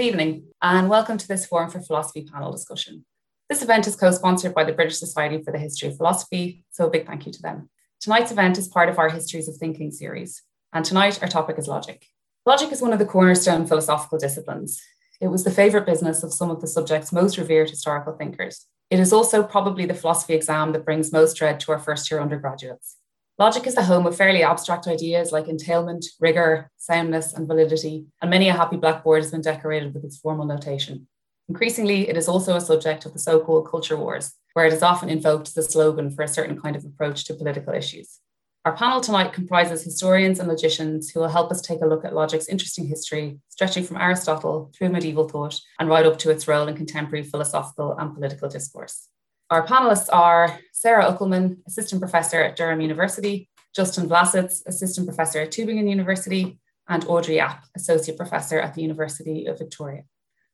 Good evening, and welcome to this Forum for Philosophy panel discussion. This event is co sponsored by the British Society for the History of Philosophy, so a big thank you to them. Tonight's event is part of our Histories of Thinking series, and tonight our topic is logic. Logic is one of the cornerstone philosophical disciplines. It was the favourite business of some of the subject's most revered historical thinkers. It is also probably the philosophy exam that brings most dread to our first year undergraduates. Logic is the home of fairly abstract ideas like entailment, rigor, soundness, and validity, and many a happy blackboard has been decorated with its formal notation. Increasingly, it is also a subject of the so called culture wars, where it is often invoked as a slogan for a certain kind of approach to political issues. Our panel tonight comprises historians and logicians who will help us take a look at logic's interesting history, stretching from Aristotle through medieval thought and right up to its role in contemporary philosophical and political discourse. Our panelists are Sarah Uckelman, Assistant Professor at Durham University, Justin Vlasits, Assistant Professor at Tübingen University, and Audrey Yap, Associate Professor at the University of Victoria.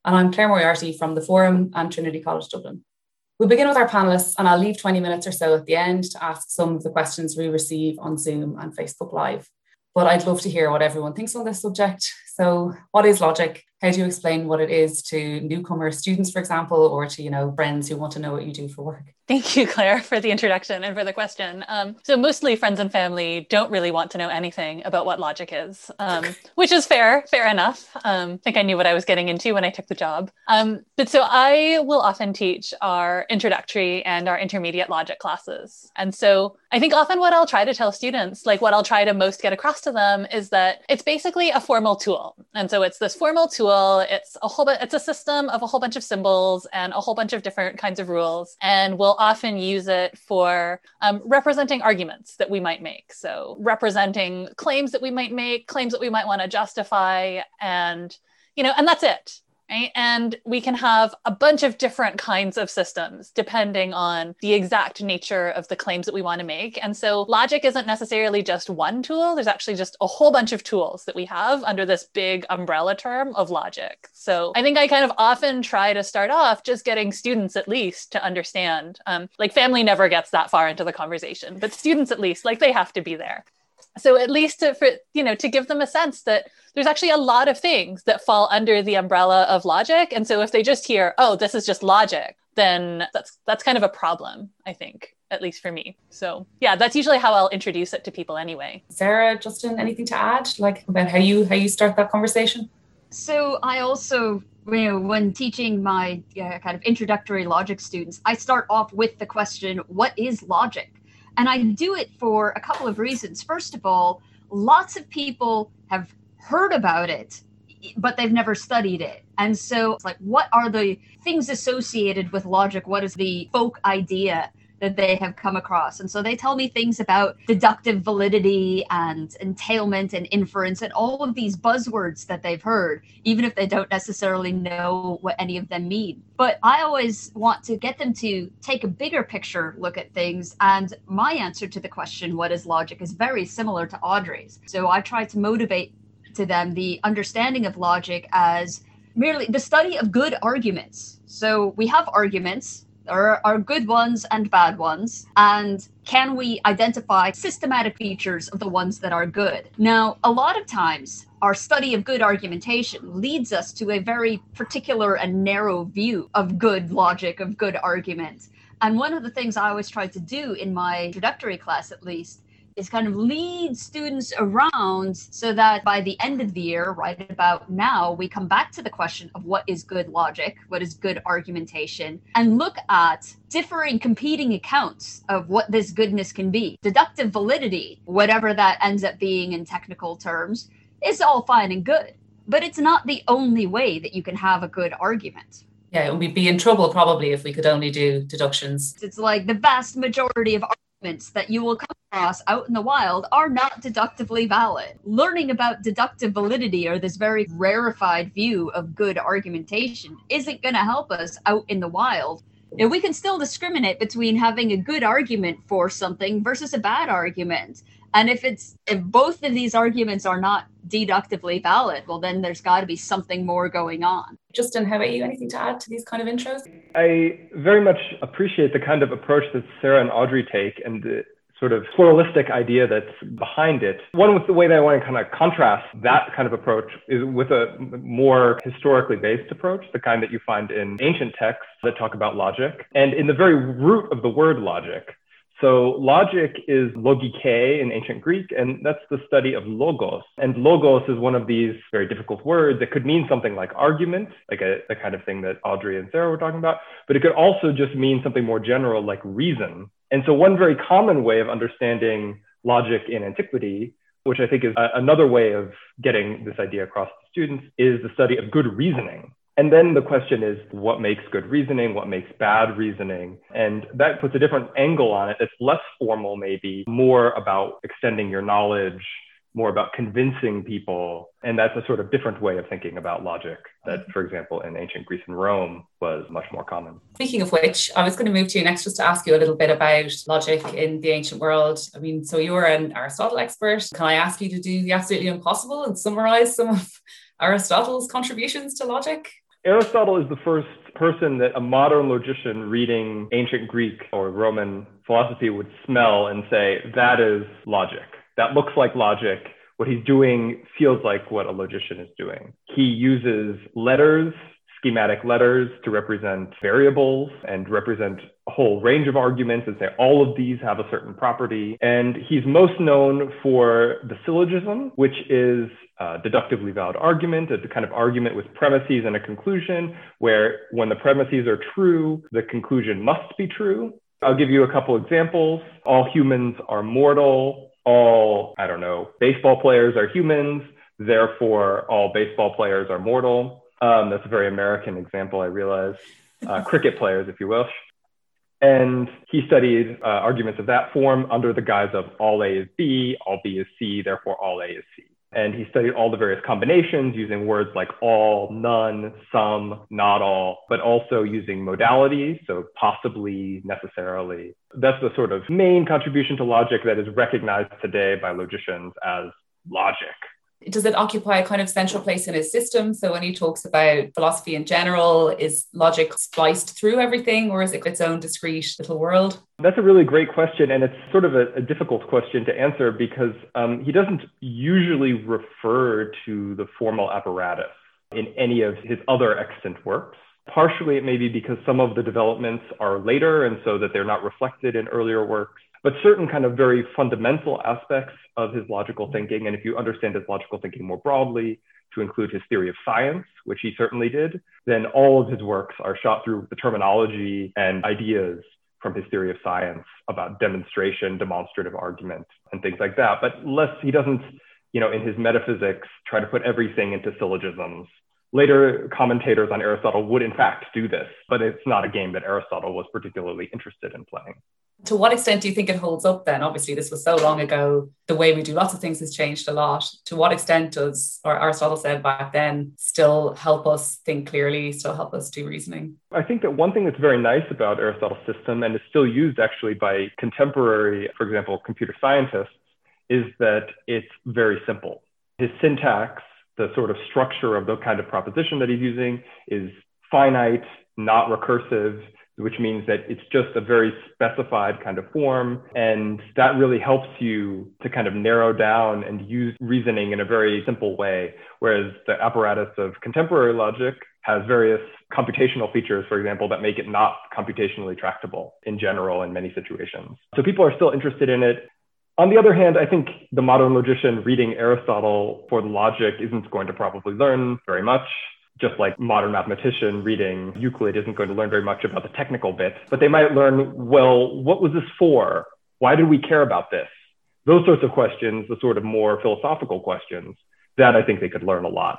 And I'm Claire Moriarty from the Forum and Trinity College Dublin. We'll begin with our panelists, and I'll leave 20 minutes or so at the end to ask some of the questions we receive on Zoom and Facebook Live. But I'd love to hear what everyone thinks on this subject. So, what is logic? How do you explain what it is to newcomer students, for example, or to you know friends who want to know what you do for work? Thank you, Claire, for the introduction and for the question. Um, so, mostly friends and family don't really want to know anything about what logic is, um, which is fair, fair enough. Um, I think I knew what I was getting into when I took the job. Um, but so, I will often teach our introductory and our intermediate logic classes. And so, I think often what I'll try to tell students, like what I'll try to most get across to them, is that it's basically a formal tool. And so, it's this formal tool, it's a whole, it's a system of a whole bunch of symbols and a whole bunch of different kinds of rules. And we'll often use it for um, representing arguments that we might make. So, representing claims that we might make, claims that we might want to justify, and you know, and that's it. Right? And we can have a bunch of different kinds of systems depending on the exact nature of the claims that we want to make. And so logic isn't necessarily just one tool, there's actually just a whole bunch of tools that we have under this big umbrella term of logic. So I think I kind of often try to start off just getting students at least to understand. Um, like family never gets that far into the conversation, but students at least, like they have to be there so at least to, for you know to give them a sense that there's actually a lot of things that fall under the umbrella of logic. And so if they just hear oh this is just logic then that's that's kind of a problem i think at least for me. So yeah that's usually how i'll introduce it to people anyway. Sarah justin anything to add like about how you how you start that conversation? So i also you know when teaching my uh, kind of introductory logic students i start off with the question what is logic and I do it for a couple of reasons. First of all, lots of people have heard about it, but they've never studied it. And so it's like, what are the things associated with logic? What is the folk idea? That they have come across. And so they tell me things about deductive validity and entailment and inference and all of these buzzwords that they've heard, even if they don't necessarily know what any of them mean. But I always want to get them to take a bigger picture look at things. And my answer to the question, what is logic, is very similar to Audrey's. So I try to motivate to them the understanding of logic as merely the study of good arguments. So we have arguments there are good ones and bad ones. And can we identify systematic features of the ones that are good? Now, a lot of times, our study of good argumentation leads us to a very particular and narrow view of good logic, of good argument. And one of the things I always try to do in my introductory class, at least, is kind of lead students around so that by the end of the year, right about now, we come back to the question of what is good logic, what is good argumentation, and look at differing competing accounts of what this goodness can be. Deductive validity, whatever that ends up being in technical terms, is all fine and good, but it's not the only way that you can have a good argument. Yeah, we'd be in trouble probably if we could only do deductions. It's like the vast majority of that you will come across out in the wild are not deductively valid. Learning about deductive validity or this very rarefied view of good argumentation isn't going to help us out in the wild. And we can still discriminate between having a good argument for something versus a bad argument. And if it's if both of these arguments are not deductively valid, well, then there's got to be something more going on. Justin, how about you? Anything to add to these kind of intros? I very much appreciate the kind of approach that Sarah and Audrey take, and the sort of pluralistic idea that's behind it. One with the way that I want to kind of contrast that kind of approach is with a more historically based approach, the kind that you find in ancient texts that talk about logic. And in the very root of the word logic, so logic is logike in ancient Greek, and that's the study of logos. And logos is one of these very difficult words. It could mean something like argument, like a, the kind of thing that Audrey and Sarah were talking about, but it could also just mean something more general like reason. And so one very common way of understanding logic in antiquity, which I think is a, another way of getting this idea across to students, is the study of good reasoning. And then the question is what makes good reasoning? What makes bad reasoning? And that puts a different angle on it It's less formal, maybe more about extending your knowledge, more about convincing people. And that's a sort of different way of thinking about logic that, for example, in ancient Greece and Rome was much more common. Speaking of which, I was going to move to you next just to ask you a little bit about logic in the ancient world. I mean, so you're an Aristotle expert. Can I ask you to do the absolutely impossible and summarize some of Aristotle's contributions to logic? Aristotle is the first person that a modern logician reading ancient Greek or Roman philosophy would smell and say, that is logic. That looks like logic. What he's doing feels like what a logician is doing. He uses letters, schematic letters to represent variables and represent a whole range of arguments and say all of these have a certain property. And he's most known for the syllogism, which is uh, deductively valid argument, a kind of argument with premises and a conclusion, where when the premises are true, the conclusion must be true. I'll give you a couple examples. All humans are mortal. All, I don't know, baseball players are humans. Therefore, all baseball players are mortal. Um, that's a very American example, I realize. Uh, cricket players, if you wish. And he studied uh, arguments of that form under the guise of all A is B, all B is C, therefore all A is C. And he studied all the various combinations using words like all, none, some, not all, but also using modalities, so possibly, necessarily. That's the sort of main contribution to logic that is recognized today by logicians as logic does it occupy a kind of central place in his system? So when he talks about philosophy in general, is logic spliced through everything or is it its own discrete little world? That's a really great question. And it's sort of a, a difficult question to answer because um, he doesn't usually refer to the formal apparatus in any of his other extant works. Partially, it may be because some of the developments are later and so that they're not reflected in earlier works but certain kind of very fundamental aspects of his logical thinking. And if you understand his logical thinking more broadly, to include his theory of science, which he certainly did, then all of his works are shot through the terminology and ideas from his theory of science about demonstration, demonstrative argument, and things like that. But less, he doesn't, you know, in his metaphysics, try to put everything into syllogisms. Later commentators on Aristotle would, in fact, do this, but it's not a game that Aristotle was particularly interested in playing to what extent do you think it holds up then? Obviously, this was so long ago. The way we do lots of things has changed a lot. To what extent does, or Aristotle said back then, still help us think clearly, still help us do reasoning? I think that one thing that's very nice about Aristotle's system and is still used actually by contemporary, for example, computer scientists, is that it's very simple. His syntax, the sort of structure of the kind of proposition that he's using, is finite, not recursive which means that it's just a very specified kind of form. And that really helps you to kind of narrow down and use reasoning in a very simple way. Whereas the apparatus of contemporary logic has various computational features, for example, that make it not computationally tractable in general in many situations. So people are still interested in it. On the other hand, I think the modern logician reading Aristotle for the logic isn't going to probably learn very much just like modern mathematician reading Euclid isn't going to learn very much about the technical bits, but they might learn, well, what was this for? Why did we care about this? Those sorts of questions, the sort of more philosophical questions, that I think they could learn a lot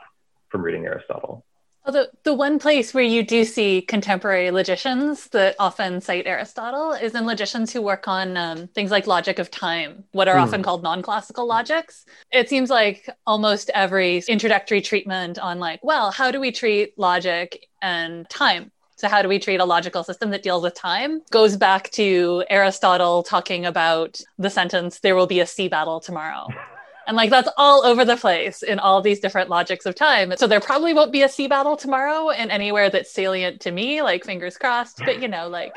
from reading Aristotle. Although the one place where you do see contemporary logicians that often cite Aristotle is in logicians who work on um, things like logic of time, what are mm. often called non-classical logics. It seems like almost every introductory treatment on like, well, how do we treat logic and time? So, how do we treat a logical system that deals with time? Goes back to Aristotle talking about the sentence, there will be a sea battle tomorrow. And like that's all over the place in all these different logics of time. So there probably won't be a sea battle tomorrow in anywhere that's salient to me, like fingers crossed. But you know, like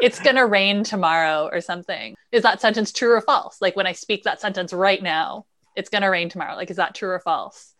it's gonna rain tomorrow or something. Is that sentence true or false? Like when I speak that sentence right now, it's gonna rain tomorrow. Like, is that true or false?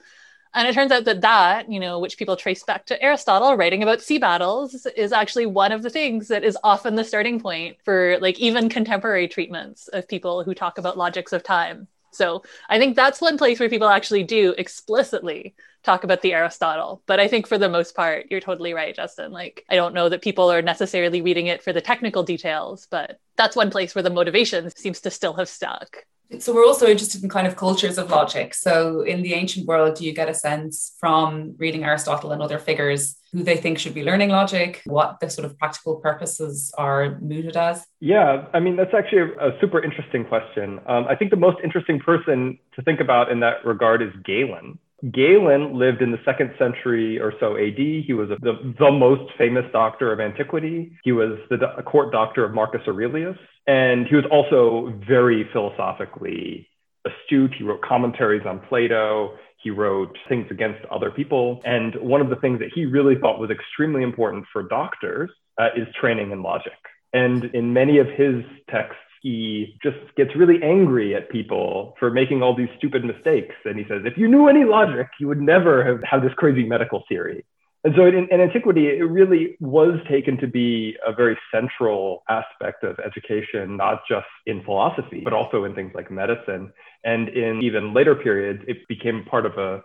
And it turns out that that, you know, which people trace back to Aristotle writing about sea battles, is actually one of the things that is often the starting point for like even contemporary treatments of people who talk about logics of time. So I think that's one place where people actually do explicitly talk about the Aristotle. But I think for the most part, you're totally right, Justin. Like, I don't know that people are necessarily reading it for the technical details, but that's one place where the motivation seems to still have stuck. So we're also interested in kind of cultures of logic. So in the ancient world, do you get a sense from reading Aristotle and other figures who they think should be learning logic, what the sort of practical purposes are mooted as? Yeah, I mean, that's actually a, a super interesting question. Um, I think the most interesting person to think about in that regard is Galen. Galen lived in the second century or so AD. He was a, the, the most famous doctor of antiquity. He was the do- court doctor of Marcus Aurelius. And he was also very philosophically astute. He wrote commentaries on Plato. He wrote things against other people. And one of the things that he really thought was extremely important for doctors uh, is training in logic. And in many of his texts, he just gets really angry at people for making all these stupid mistakes. And he says, if you knew any logic, you would never have had this crazy medical theory. And so in, in, antiquity, it really was taken to be a very central aspect of education, not just in philosophy, but also in things like medicine. And in even later periods, it became part of a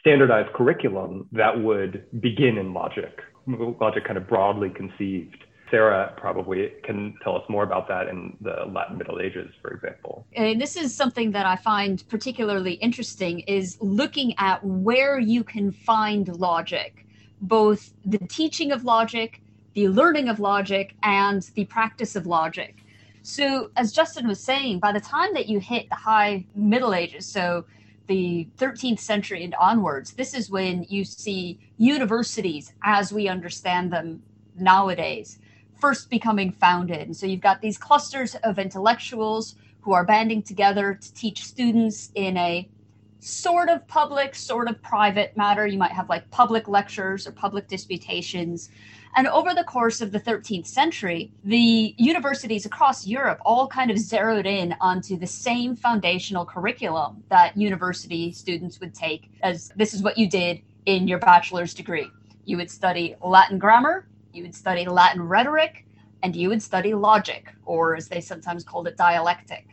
standardized curriculum that would begin in logic, logic kind of broadly conceived. Sarah probably can tell us more about that in the Latin Middle Ages, for example. And this is something that I find particularly interesting is looking at where you can find logic, both the teaching of logic, the learning of logic, and the practice of logic. So, as Justin was saying, by the time that you hit the high Middle Ages, so the 13th century and onwards, this is when you see universities as we understand them nowadays first becoming founded. And so you've got these clusters of intellectuals who are banding together to teach students in a sort of public, sort of private matter. You might have like public lectures or public disputations. And over the course of the 13th century, the universities across Europe all kind of zeroed in onto the same foundational curriculum that university students would take as this is what you did in your bachelor's degree. You would study Latin grammar, you would study Latin rhetoric, and you would study logic, or as they sometimes called it, dialectic.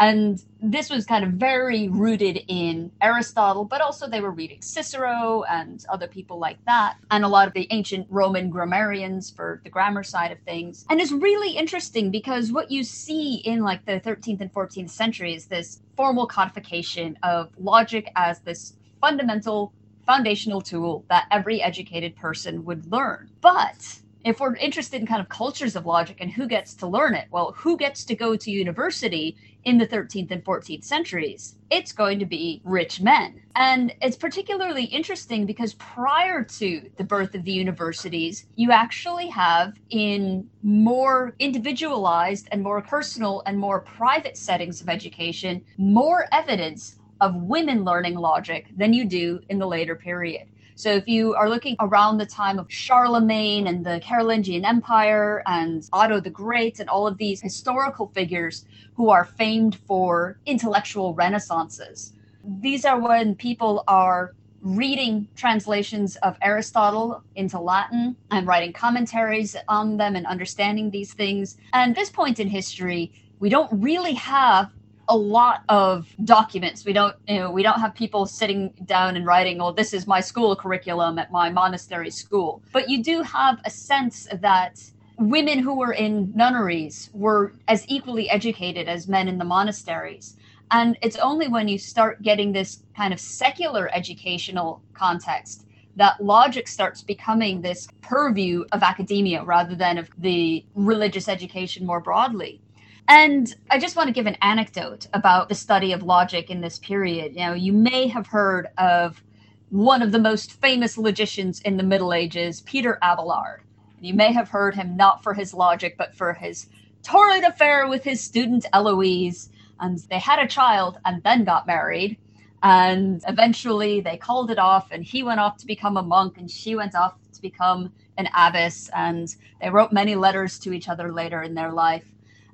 And this was kind of very rooted in Aristotle, but also they were reading Cicero and other people like that, and a lot of the ancient Roman grammarians for the grammar side of things. And it's really interesting because what you see in like the 13th and 14th century is this formal codification of logic as this fundamental foundational tool that every educated person would learn. But if we're interested in kind of cultures of logic and who gets to learn it, well, who gets to go to university in the 13th and 14th centuries? It's going to be rich men. And it's particularly interesting because prior to the birth of the universities, you actually have in more individualized and more personal and more private settings of education, more evidence of women learning logic than you do in the later period. So if you are looking around the time of Charlemagne and the Carolingian Empire and Otto the Great and all of these historical figures who are famed for intellectual renaissances, these are when people are reading translations of Aristotle into Latin and writing commentaries on them and understanding these things. And at this point in history, we don't really have a lot of documents. We don't, you know, we don't have people sitting down and writing, "Oh, this is my school curriculum at my monastery school." But you do have a sense that women who were in nunneries were as equally educated as men in the monasteries. And it's only when you start getting this kind of secular educational context that logic starts becoming this purview of academia rather than of the religious education more broadly. And I just want to give an anecdote about the study of logic in this period. You know, you may have heard of one of the most famous logicians in the Middle Ages, Peter Abelard. You may have heard him not for his logic, but for his torrid affair with his student Eloise. And they had a child and then got married. And eventually they called it off, and he went off to become a monk, and she went off to become an abbess. And they wrote many letters to each other later in their life.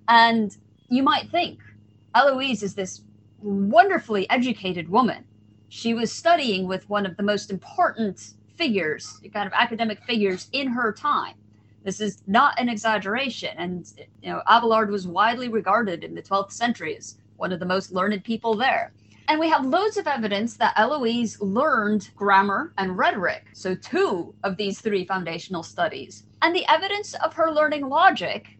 And you might think Eloise is this wonderfully educated woman. She was studying with one of the most important figures, kind of academic figures in her time. This is not an exaggeration. And, you know, Abelard was widely regarded in the 12th century as one of the most learned people there. And we have loads of evidence that Eloise learned grammar and rhetoric. So, two of these three foundational studies. And the evidence of her learning logic,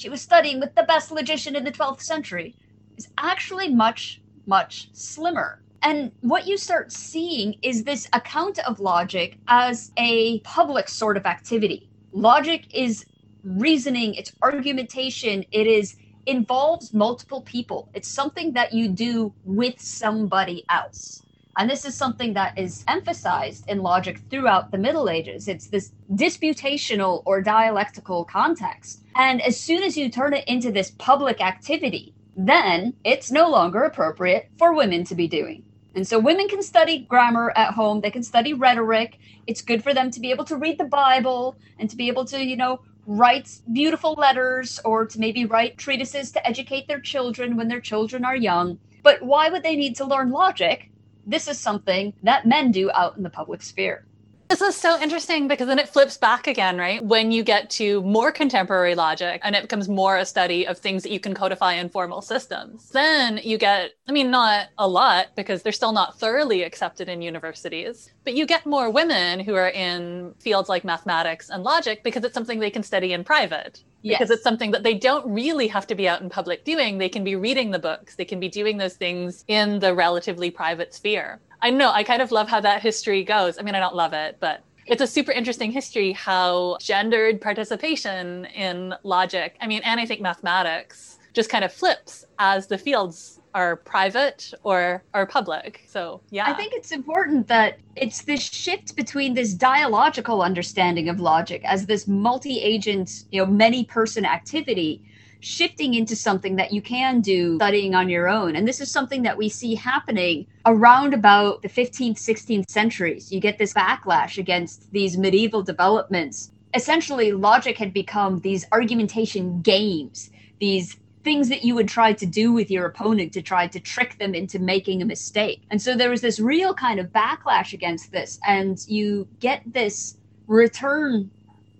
she was studying with the best logician in the 12th century, is actually much, much slimmer. And what you start seeing is this account of logic as a public sort of activity. Logic is reasoning, it's argumentation, it is involves multiple people. It's something that you do with somebody else. And this is something that is emphasized in logic throughout the Middle Ages. It's this disputational or dialectical context. And as soon as you turn it into this public activity, then it's no longer appropriate for women to be doing. And so women can study grammar at home, they can study rhetoric. It's good for them to be able to read the Bible and to be able to, you know, write beautiful letters or to maybe write treatises to educate their children when their children are young. But why would they need to learn logic? This is something that men do out in the public sphere. This is so interesting because then it flips back again, right? When you get to more contemporary logic and it becomes more a study of things that you can codify in formal systems, then you get, I mean, not a lot because they're still not thoroughly accepted in universities, but you get more women who are in fields like mathematics and logic because it's something they can study in private. Yes. Because it's something that they don't really have to be out in public doing. They can be reading the books, they can be doing those things in the relatively private sphere. I know. I kind of love how that history goes. I mean, I don't love it, but it's a super interesting history how gendered participation in logic, I mean, and I think mathematics just kind of flips as the fields are private or are public. So, yeah. I think it's important that it's this shift between this dialogical understanding of logic as this multi-agent, you know, many person activity shifting into something that you can do studying on your own. And this is something that we see happening around about the 15th, 16th centuries. You get this backlash against these medieval developments. Essentially, logic had become these argumentation games, these things that you would try to do with your opponent to try to trick them into making a mistake. And so there was this real kind of backlash against this. And you get this return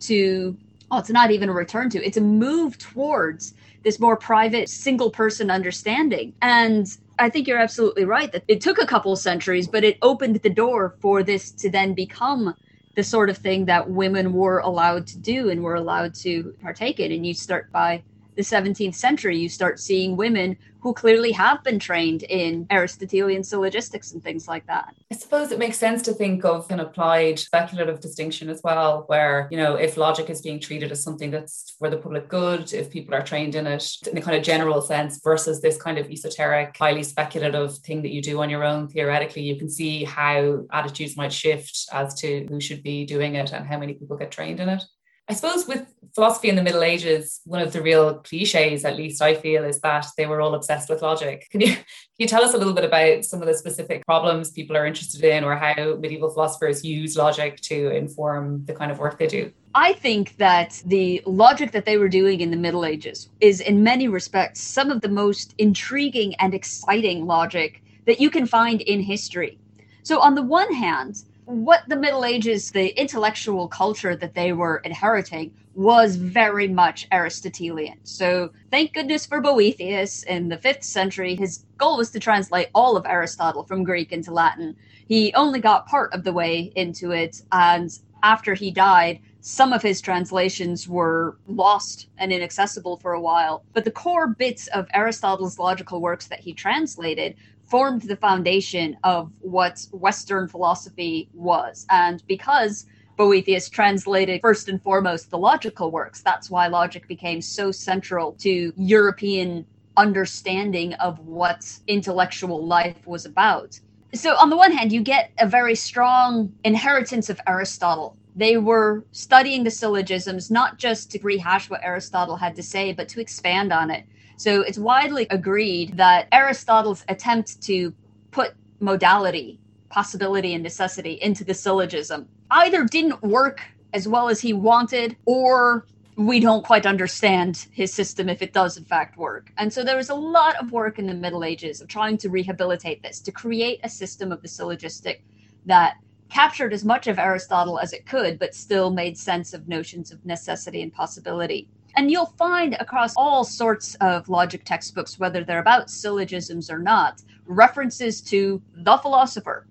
to oh, it's not even a return to, it's a move towards this more private single person understanding. And I think you're absolutely right that it took a couple centuries, but it opened the door for this to then become the sort of thing that women were allowed to do and were allowed to partake in. And you start by the 17th century, you start seeing women who clearly have been trained in Aristotelian syllogistics and things like that. I suppose it makes sense to think of an applied speculative distinction as well, where, you know, if logic is being treated as something that's for the public good, if people are trained in it in a kind of general sense versus this kind of esoteric, highly speculative thing that you do on your own, theoretically, you can see how attitudes might shift as to who should be doing it and how many people get trained in it. I suppose with philosophy in the Middle Ages, one of the real cliches, at least I feel, is that they were all obsessed with logic. Can you can you tell us a little bit about some of the specific problems people are interested in, or how medieval philosophers use logic to inform the kind of work they do? I think that the logic that they were doing in the Middle Ages is, in many respects, some of the most intriguing and exciting logic that you can find in history. So, on the one hand, what the Middle Ages, the intellectual culture that they were inheriting, was very much Aristotelian. So thank goodness for Boethius in the fifth century. His goal was to translate all of Aristotle from Greek into Latin. He only got part of the way into it, and after he died, some of his translations were lost and inaccessible for a while. But the core bits of Aristotle's logical works that he translated formed the foundation of what Western philosophy was. And because Boethius translated first and foremost the logical works, that's why logic became so central to European understanding of what intellectual life was about. So, on the one hand, you get a very strong inheritance of Aristotle. They were studying the syllogisms not just to rehash what Aristotle had to say, but to expand on it. So it's widely agreed that Aristotle's attempt to put modality, possibility, and necessity into the syllogism either didn't work as well as he wanted or we don't quite understand his system if it does in fact work. And so there was a lot of work in the Middle Ages of trying to rehabilitate this, to create a system of the syllogistic that captured as much of Aristotle as it could, but still made sense of notions of necessity and possibility. And you'll find across all sorts of logic textbooks, whether they're about syllogisms or not, references to the philosopher.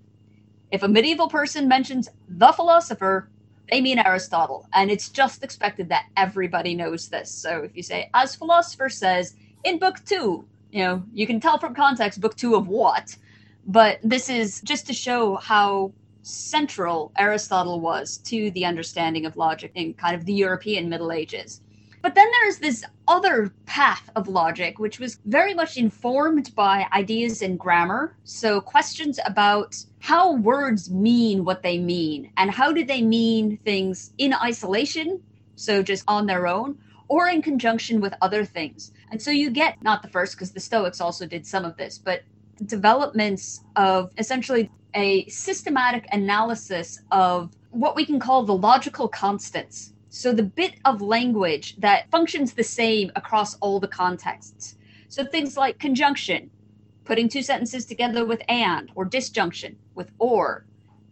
If a medieval person mentions the philosopher, they mean Aristotle. And it's just expected that everybody knows this. So if you say, as philosopher says in book two, you know, you can tell from context book two of what, but this is just to show how central Aristotle was to the understanding of logic in kind of the European Middle Ages. But then there's this other path of logic, which was very much informed by ideas in grammar. So, questions about how words mean what they mean, and how do they mean things in isolation, so just on their own, or in conjunction with other things. And so, you get not the first, because the Stoics also did some of this, but developments of essentially a systematic analysis of what we can call the logical constants. So, the bit of language that functions the same across all the contexts. So, things like conjunction, putting two sentences together with and, or disjunction with or,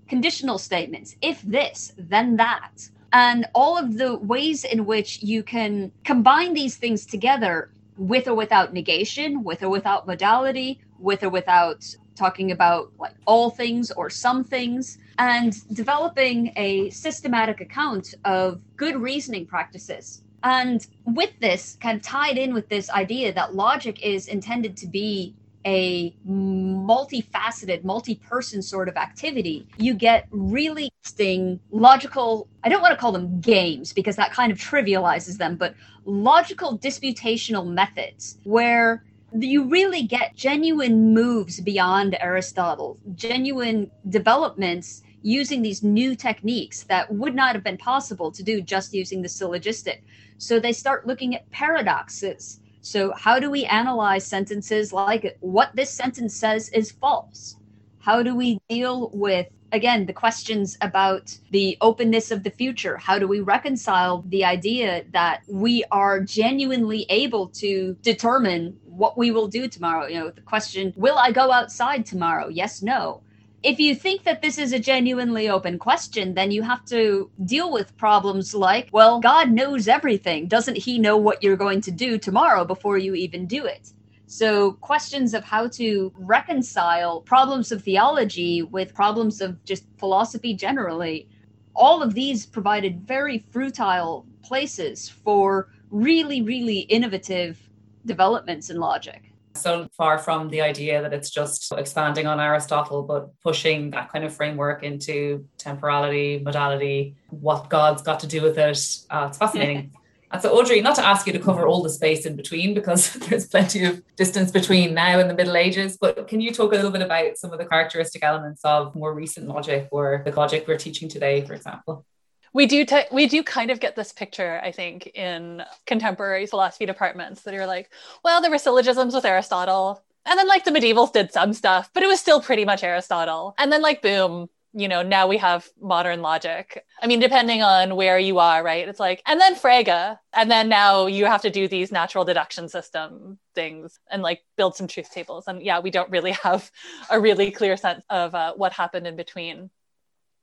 conditional statements, if this, then that. And all of the ways in which you can combine these things together with or without negation, with or without modality, with or without talking about like all things or some things and developing a systematic account of good reasoning practices. And with this kind of tied in with this idea that logic is intended to be a multifaceted, multi-person sort of activity, you get really interesting logical, I don't want to call them games because that kind of trivializes them, but logical disputational methods where you really get genuine moves beyond Aristotle, genuine developments using these new techniques that would not have been possible to do just using the syllogistic. So they start looking at paradoxes. So, how do we analyze sentences like what this sentence says is false? How do we deal with again the questions about the openness of the future how do we reconcile the idea that we are genuinely able to determine what we will do tomorrow. You know, the question, will I go outside tomorrow? Yes, no. If you think that this is a genuinely open question, then you have to deal with problems like, well, God knows everything. Doesn't he know what you're going to do tomorrow before you even do it? So, questions of how to reconcile problems of theology with problems of just philosophy generally, all of these provided very fertile places for really, really innovative developments in logic. So far from the idea that it's just expanding on Aristotle, but pushing that kind of framework into temporality, modality, what God's got to do with it. Uh, it's fascinating. And so, Audrey, not to ask you to cover all the space in between because there's plenty of distance between now and the Middle Ages, but can you talk a little bit about some of the characteristic elements of more recent logic or the logic we're teaching today, for example? We do we do kind of get this picture i think in contemporary philosophy departments that you're like well there were syllogisms with aristotle and then like the medievals did some stuff but it was still pretty much aristotle. And then like boom you know now we have modern logic. I mean depending on where you are right it's like and then frege and then now you have to do these natural deduction system things and like build some truth tables. And yeah we don't really have a really clear sense of uh, what happened in between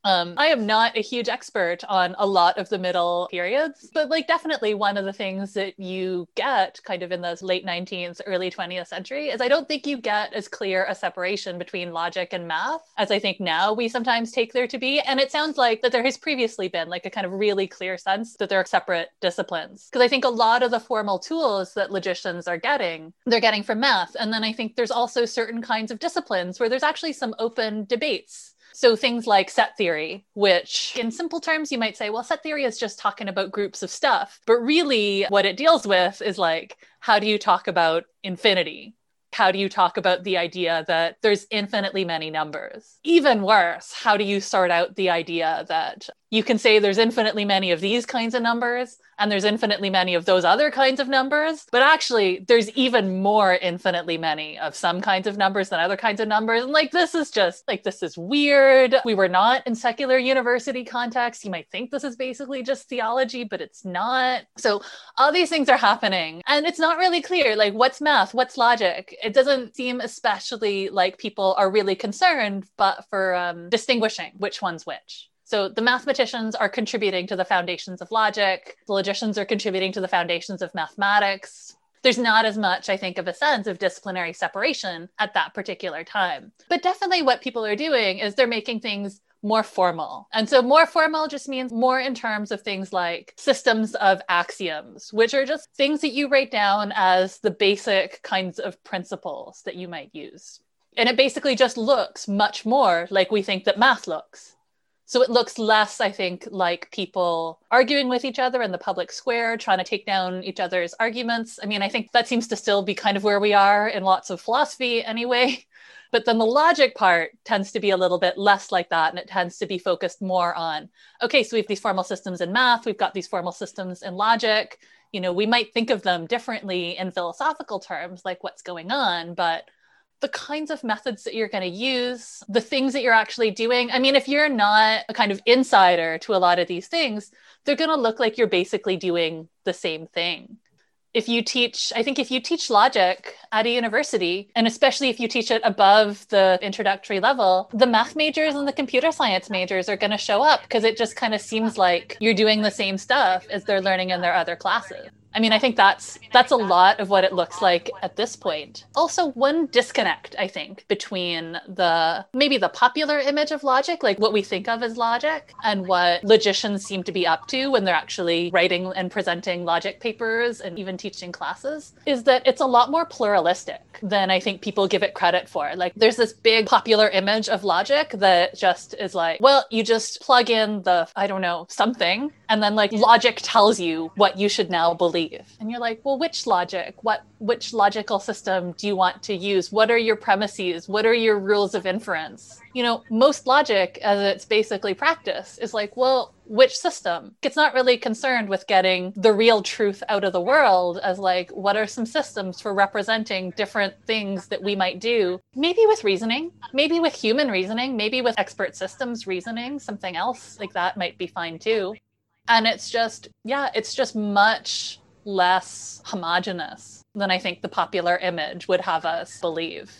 um, I am not a huge expert on a lot of the middle periods, but like definitely one of the things that you get kind of in the late 19th, early 20th century is I don't think you get as clear a separation between logic and math as I think now we sometimes take there to be. And it sounds like that there has previously been like a kind of really clear sense that they're separate disciplines. Because I think a lot of the formal tools that logicians are getting, they're getting from math. And then I think there's also certain kinds of disciplines where there's actually some open debates so things like set theory, which in simple terms, you might say, well, set theory is just talking about groups of stuff. But really, what it deals with is like, how do you talk about infinity? How do you talk about the idea that there's infinitely many numbers? Even worse, how do you sort out the idea that you can say there's infinitely many of these kinds of numbers and there's infinitely many of those other kinds of numbers but actually there's even more infinitely many of some kinds of numbers than other kinds of numbers. And like this is just like this is weird. We were not in secular university context. You might think this is basically just theology but it's not. So all these things are happening and it's not really clear like what's math? What's logic? It doesn't seem especially like people are really concerned but for um, distinguishing which one's which so the mathematicians are contributing to the foundations of logic, the logicians are contributing to the foundations of mathematics. There's not as much, I think, of a sense of disciplinary separation at that particular time. But definitely what people are doing is they're making things more formal. And so more formal just means more in terms of things like systems of axioms, which are just things that you write down as the basic kinds of principles that you might use. And it basically just looks much more like we think that math looks. So it looks less, I think, like people arguing with each other in the public square, trying to take down each other's arguments. I mean, I think that seems to still be kind of where we are in lots of philosophy anyway. But then the logic part tends to be a little bit less like that. And it tends to be focused more on okay, so we have these formal systems in math, we've got these formal systems in logic. You know, we might think of them differently in philosophical terms, like what's going on, but the kinds of methods that you're going to use, the things that you're actually doing. I mean, if you're not a kind of insider to a lot of these things, they're going to look like you're basically doing the same thing. If you teach, I think if you teach logic at a university, and especially if you teach it above the introductory level, the math majors and the computer science majors are going to show up because it just kind of seems like you're doing the same stuff as they're learning in their other classes. I mean, I think that's that's a lot of what it looks like at this point. Also, one disconnect, I think, between the maybe the popular image of logic, like what we think of as logic, and what logicians seem to be up to when they're actually writing and presenting logic papers and even teaching classes, is that it's a lot more pluralistic than I think people give it credit for. Like there's this big popular image of logic that just is like, well, you just plug in the I don't know, something and then like logic tells you what you should now believe and you're like well which logic? What which logical system do you want to use? What are your premises? What are your rules of inference? You know most logic as it's basically practice is like well which system? It's not really concerned with getting the real truth out of the world as like what are some systems for representing different things that we might do? Maybe with reasoning maybe with human reasoning maybe with expert systems reasoning something else like that might be fine too. And it's just yeah it's just much less homogenous than i think the popular image would have us believe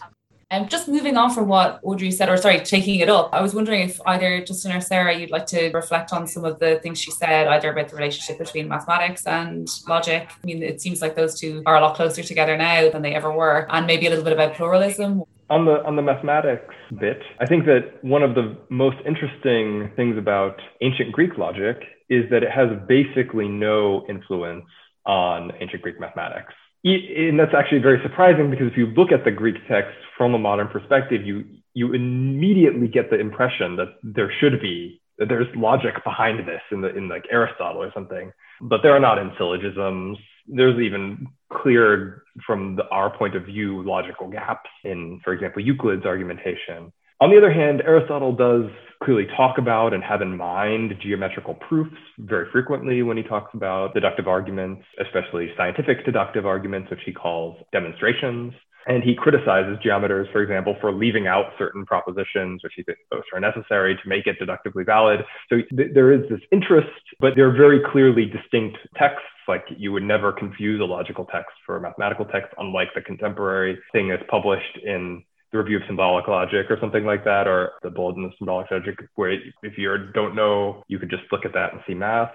and um, just moving on from what Audrey said, or sorry, taking it up, I was wondering if either Justin or Sarah, you'd like to reflect on some of the things she said, either about the relationship between mathematics and logic. I mean, it seems like those two are a lot closer together now than they ever were, and maybe a little bit about pluralism. On the on the mathematics bit, I think that one of the most interesting things about ancient Greek logic is that it has basically no influence on ancient Greek mathematics. And that's actually very surprising because if you look at the Greek text from a modern perspective, you you immediately get the impression that there should be that there's logic behind this in the in like Aristotle or something, but there are not in syllogisms. There's even clear from the, our point of view logical gaps in, for example, Euclid's argumentation. On the other hand, Aristotle does clearly talk about and have in mind geometrical proofs very frequently when he talks about deductive arguments, especially scientific deductive arguments, which he calls demonstrations. And he criticizes geometers, for example, for leaving out certain propositions, which he thinks are necessary to make it deductively valid. So th- there is this interest, but they're very clearly distinct texts. Like you would never confuse a logical text for a mathematical text, unlike the contemporary thing that's published in the review of symbolic logic or something like that, or the bulletin of symbolic logic, where if you don't know, you could just look at that and see math.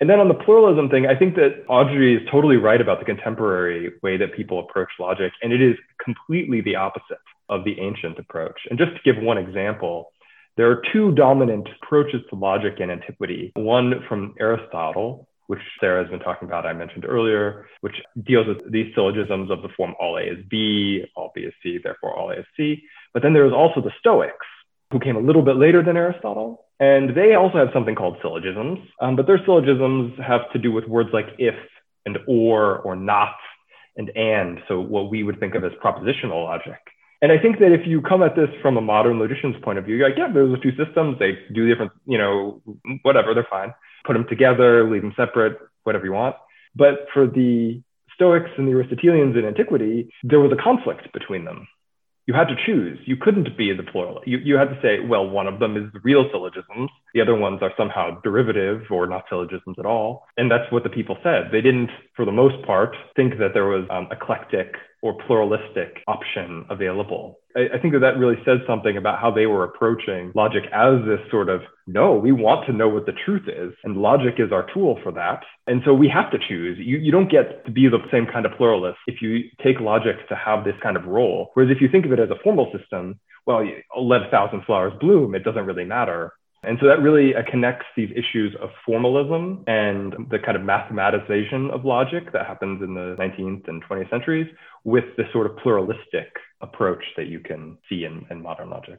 And then on the pluralism thing, I think that Audrey is totally right about the contemporary way that people approach logic, and it is completely the opposite of the ancient approach. And just to give one example, there are two dominant approaches to logic in antiquity. One from Aristotle, which Sarah has been talking about, I mentioned earlier, which deals with these syllogisms of the form all A is B, all B is C, therefore all A is C. But then there is also the Stoics, who came a little bit later than Aristotle. And they also have something called syllogisms, um, but their syllogisms have to do with words like if and or or not and and. So what we would think of as propositional logic. And I think that if you come at this from a modern logician's point of view, you're like, yeah, those are two systems. They do different, you know, whatever, they're fine. Put them together, leave them separate, whatever you want. But for the Stoics and the Aristotelians in antiquity, there was a conflict between them you had to choose. You couldn't be the plural. You, you had to say, well, one of them is the real syllogisms. The other ones are somehow derivative or not syllogisms at all. And that's what the people said. They didn't, for the most part, think that there was um, eclectic or pluralistic option available. I, I think that that really says something about how they were approaching logic as this sort of no, we want to know what the truth is, and logic is our tool for that. And so we have to choose. You, you don't get to be the same kind of pluralist if you take logic to have this kind of role. Whereas if you think of it as a formal system, well, let a thousand flowers bloom, it doesn't really matter. And so that really uh, connects these issues of formalism and the kind of mathematization of logic that happens in the 19th and 20th centuries with this sort of pluralistic approach that you can see in, in modern logic.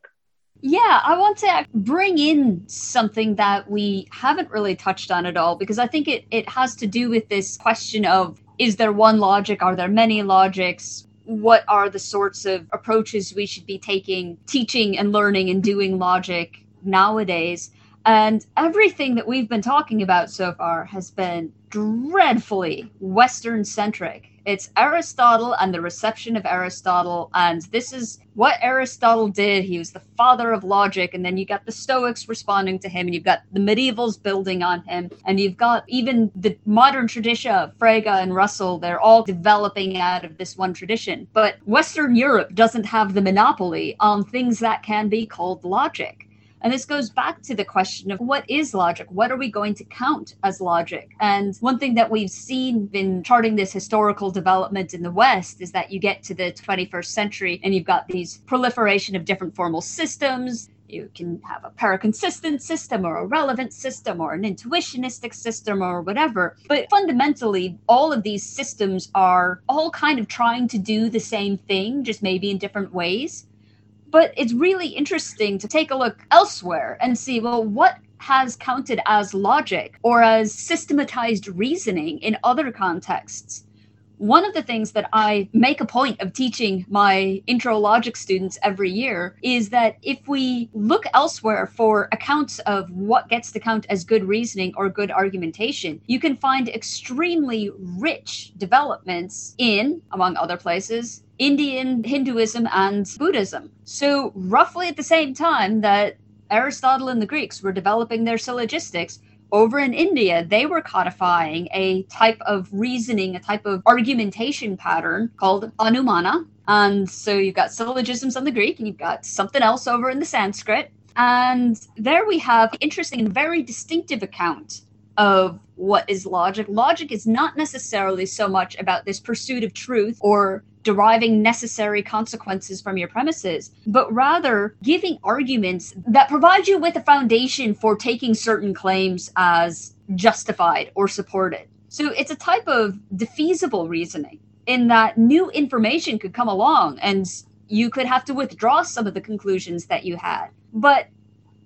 Yeah, I want to bring in something that we haven't really touched on at all because I think it, it has to do with this question of is there one logic? Are there many logics? What are the sorts of approaches we should be taking, teaching and learning and doing logic nowadays. And everything that we've been talking about so far has been dreadfully Western centric. It's Aristotle and the reception of Aristotle. And this is what Aristotle did. He was the father of logic. And then you got the Stoics responding to him, and you've got the medievals building on him. And you've got even the modern tradition of Frege and Russell. They're all developing out of this one tradition. But Western Europe doesn't have the monopoly on things that can be called logic. And this goes back to the question of what is logic? What are we going to count as logic? And one thing that we've seen in charting this historical development in the West is that you get to the 21st century and you've got these proliferation of different formal systems. You can have a paraconsistent system or a relevant system or an intuitionistic system or whatever. But fundamentally, all of these systems are all kind of trying to do the same thing, just maybe in different ways. But it's really interesting to take a look elsewhere and see, well, what has counted as logic or as systematized reasoning in other contexts. One of the things that I make a point of teaching my intro logic students every year is that if we look elsewhere for accounts of what gets to count as good reasoning or good argumentation, you can find extremely rich developments in, among other places, Indian Hinduism and Buddhism. So, roughly at the same time that Aristotle and the Greeks were developing their syllogistics, over in India, they were codifying a type of reasoning, a type of argumentation pattern called anumana. And so you've got syllogisms on the Greek and you've got something else over in the Sanskrit. And there we have interesting and very distinctive account of what is logic. Logic is not necessarily so much about this pursuit of truth or deriving necessary consequences from your premises, but rather giving arguments that provide you with a foundation for taking certain claims as justified or supported. So it's a type of defeasible reasoning in that new information could come along and you could have to withdraw some of the conclusions that you had. But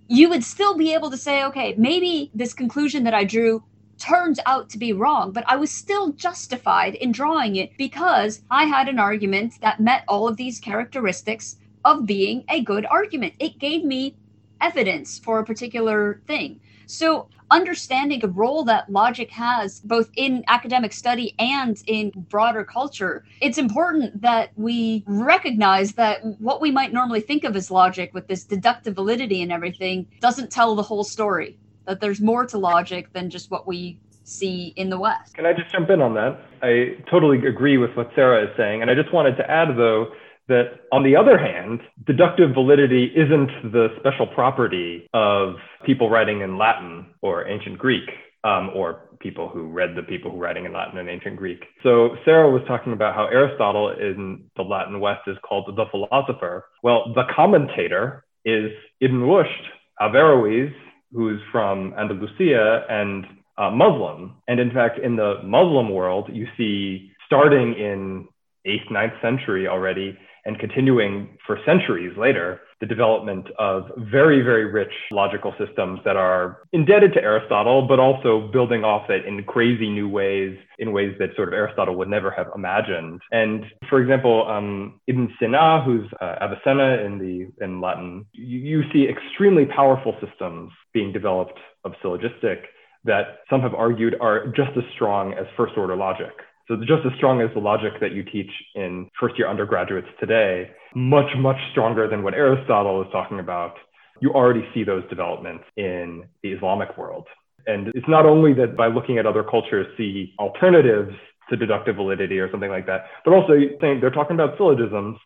you would still be able to say, okay, maybe this conclusion that I drew turns out to be wrong, but I was still justified in drawing it because I had an argument that met all of these characteristics of being a good argument. It gave me evidence for a particular thing. So, understanding the role that logic has both in academic study and in broader culture, it's important that we recognize that what we might normally think of as logic with this deductive validity and everything doesn't tell the whole story that there's more to logic than just what we see in the West. Can I just jump in on that? I totally agree with what Sarah is saying. And I just wanted to add, though, that on the other hand, deductive validity isn't the special property of people writing in Latin or ancient Greek. Um, or people who read the people who writing in Latin and ancient Greek. So Sarah was talking about how Aristotle in the Latin West is called the philosopher. Well, the commentator is Ibn Rushd, Averroes, who's from Andalusia and uh, Muslim. And in fact, in the Muslim world, you see starting in 8th, 9th century already and continuing for centuries later, the development of very, very rich logical systems that are indebted to Aristotle, but also building off it in crazy new ways, in ways that sort of Aristotle would never have imagined. And for example, um, Ibn Sina, who's uh, Avicenna in the in Latin, you, you see extremely powerful systems being developed of syllogistic that some have argued are just as strong as first order logic. So just as strong as the logic that you teach in first year undergraduates today, much, much stronger than what Aristotle is talking about. You already see those developments in the Islamic world. And it's not only that by looking at other cultures, see alternatives to deductive validity or something like that, but also think they're talking about syllogisms,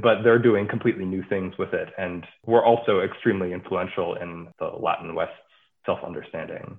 but they're doing completely new things with it. And we're also extremely influential in the Latin West self understanding.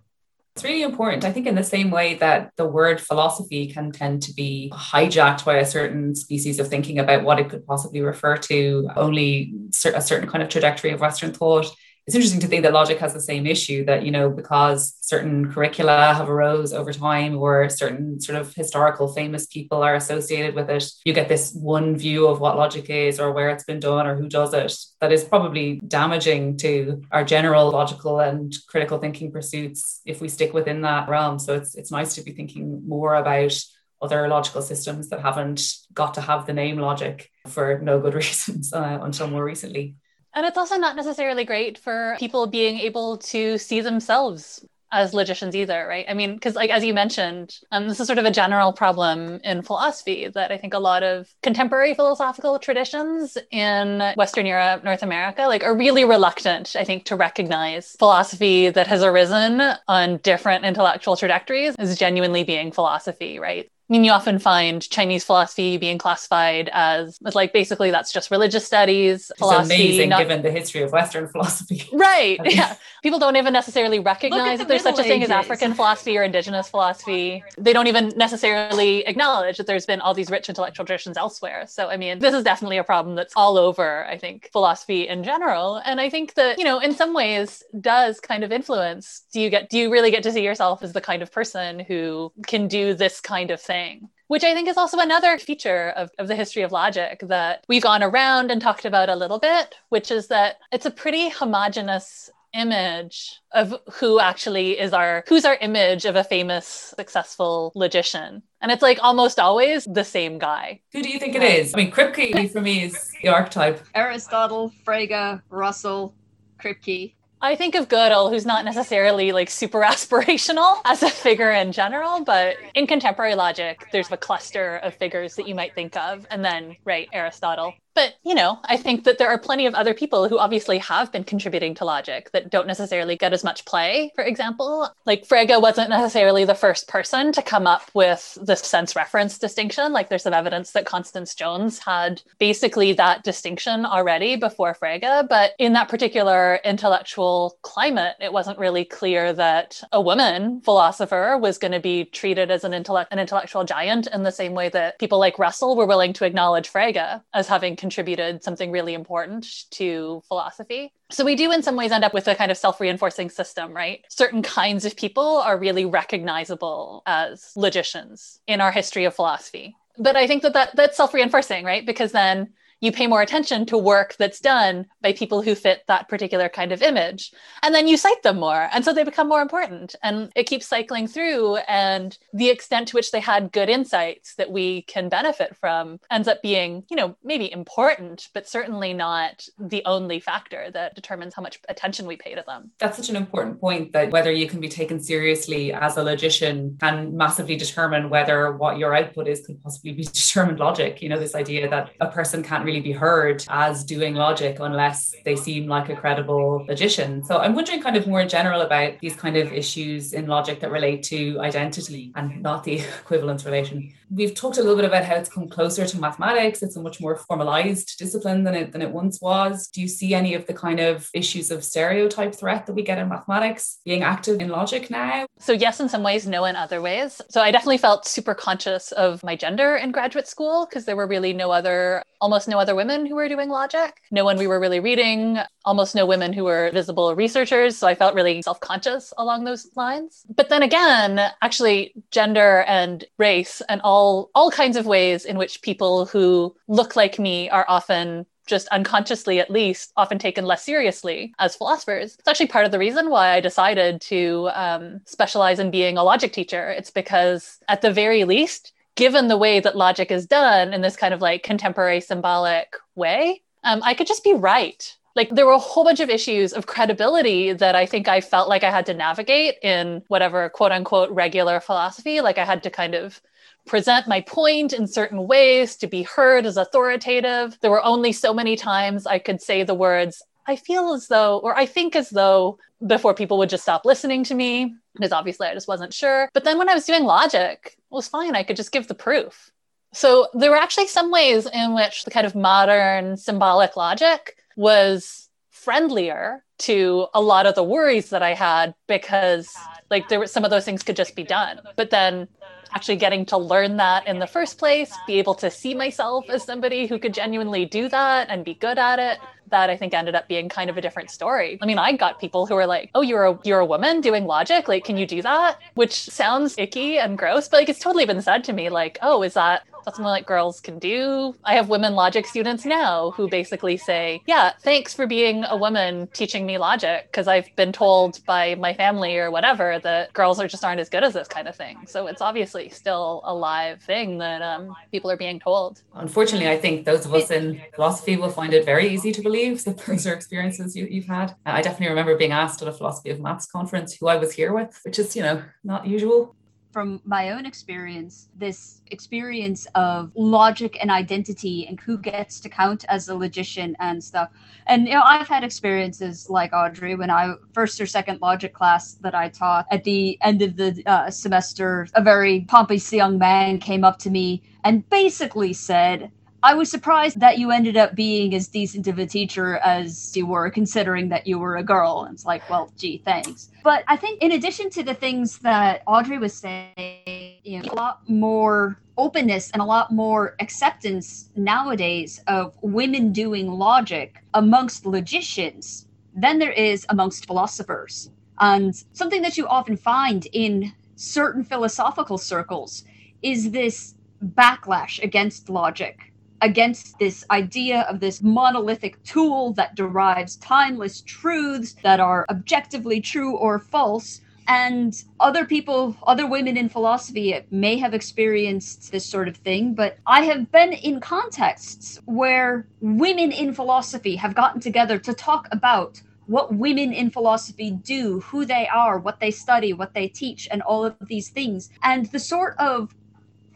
It's really important. I think, in the same way that the word philosophy can tend to be hijacked by a certain species of thinking about what it could possibly refer to, only a certain kind of trajectory of Western thought it's interesting to think that logic has the same issue that you know because certain curricula have arose over time or certain sort of historical famous people are associated with it you get this one view of what logic is or where it's been done or who does it that is probably damaging to our general logical and critical thinking pursuits if we stick within that realm. So it's it's nice to be thinking more about other logical systems that haven't got to have the name logic for no good reasons uh, until more recently and it's also not necessarily great for people being able to see themselves as logicians either, right? I mean, because like as you mentioned, um, this is sort of a general problem in philosophy that I think a lot of contemporary philosophical traditions in Western Europe, North America, like are really reluctant, I think, to recognize philosophy that has arisen on different intellectual trajectories as genuinely being philosophy, right? I mean, you often find Chinese philosophy being classified as, as like basically that's just religious studies. It's philosophy, amazing not... given the history of Western philosophy. Right. yeah. People don't even necessarily recognize that there's such a thing as African philosophy or indigenous philosophy. They don't even necessarily acknowledge that there's been all these rich intellectual traditions elsewhere. So, I mean, this is definitely a problem that's all over, I think, philosophy in general. And I think that, you know, in some ways does kind of influence. Do you get, do you really get to see yourself as the kind of person who can do this kind of thing? Thing which I think is also another feature of, of the history of logic that we've gone around and talked about a little bit, which is that it's a pretty homogenous image of who actually is our who's our image of a famous successful logician. And it's like almost always the same guy. Who do you think it is? I mean kripke for me is the archetype. Aristotle frege russell kripke I think of Gödel, who's not necessarily like super aspirational as a figure in general, but in contemporary logic, there's a cluster of figures that you might think of. And then, right, Aristotle. But, you know, I think that there are plenty of other people who obviously have been contributing to logic that don't necessarily get as much play. For example, like Frege wasn't necessarily the first person to come up with the sense reference distinction. Like there's some evidence that Constance Jones had basically that distinction already before Frege. But in that particular intellectual climate, it wasn't really clear that a woman philosopher was going to be treated as an, intellect- an intellectual giant in the same way that people like Russell were willing to acknowledge Frege as having contributed something really important to philosophy. So we do in some ways end up with a kind of self-reinforcing system, right? Certain kinds of people are really recognizable as logicians in our history of philosophy. But I think that, that that's self-reinforcing, right? Because then you pay more attention to work that's done by people who fit that particular kind of image. And then you cite them more. And so they become more important. And it keeps cycling through. And the extent to which they had good insights that we can benefit from ends up being, you know, maybe important, but certainly not the only factor that determines how much attention we pay to them. That's such an important point that whether you can be taken seriously as a logician can massively determine whether what your output is could possibly be determined logic. You know, this idea that a person can't really be heard as doing logic unless they seem like a credible logician. So I'm wondering kind of more in general about these kind of issues in logic that relate to identity and not the equivalence relation. We've talked a little bit about how it's come closer to mathematics. It's a much more formalized discipline than it than it once was. Do you see any of the kind of issues of stereotype threat that we get in mathematics being active in logic now? So yes, in some ways, no in other ways. So I definitely felt super conscious of my gender in graduate school because there were really no other almost no other women who were doing logic, no one we were really reading, almost no women who were visible researchers. So I felt really self conscious along those lines. But then again, actually, gender and race and all, all kinds of ways in which people who look like me are often just unconsciously at least often taken less seriously as philosophers. It's actually part of the reason why i decided to um, specialize in being a logic teacher. It's because at the very least given the way that logic is done in this kind of like contemporary symbolic way um, i could just be right. Like there were a whole bunch of issues of credibility that I think I felt like I had to navigate in whatever quote unquote regular philosophy. Like I had to kind of present my point in certain ways to be heard as authoritative. There were only so many times I could say the words, I feel as though, or I think as though, before people would just stop listening to me, because obviously I just wasn't sure. But then when I was doing logic, it was fine. I could just give the proof. So there were actually some ways in which the kind of modern symbolic logic was friendlier to a lot of the worries that I had because like there were some of those things could just be done. But then actually getting to learn that in the first place, be able to see myself as somebody who could genuinely do that and be good at it. That I think ended up being kind of a different story. I mean, I got people who were like, "Oh, you're a you're a woman doing logic. Like, can you do that?" Which sounds icky and gross, but like it's totally been said to me like, "Oh, is that that's something like girls can do. I have women logic students now who basically say, Yeah, thanks for being a woman teaching me logic because I've been told by my family or whatever that girls are just aren't as good as this kind of thing. So it's obviously still a live thing that um, people are being told. Unfortunately, I think those of us in philosophy will find it very easy to believe that those are experiences you, you've had. I definitely remember being asked at a philosophy of maths conference who I was here with, which is, you know, not usual from my own experience, this experience of logic and identity and who gets to count as a logician and stuff. And you know, I've had experiences like Audrey when I first or second logic class that I taught at the end of the uh, semester, a very pompous young man came up to me and basically said, I was surprised that you ended up being as decent of a teacher as you were, considering that you were a girl. And it's like, well, gee, thanks. But I think, in addition to the things that Audrey was saying, you know, a lot more openness and a lot more acceptance nowadays of women doing logic amongst logicians than there is amongst philosophers. And something that you often find in certain philosophical circles is this backlash against logic against this idea of this monolithic tool that derives timeless truths that are objectively true or false. And other people, other women in philosophy may have experienced this sort of thing, but I have been in contexts where women in philosophy have gotten together to talk about what women in philosophy do, who they are, what they study, what they teach, and all of these things. And the sort of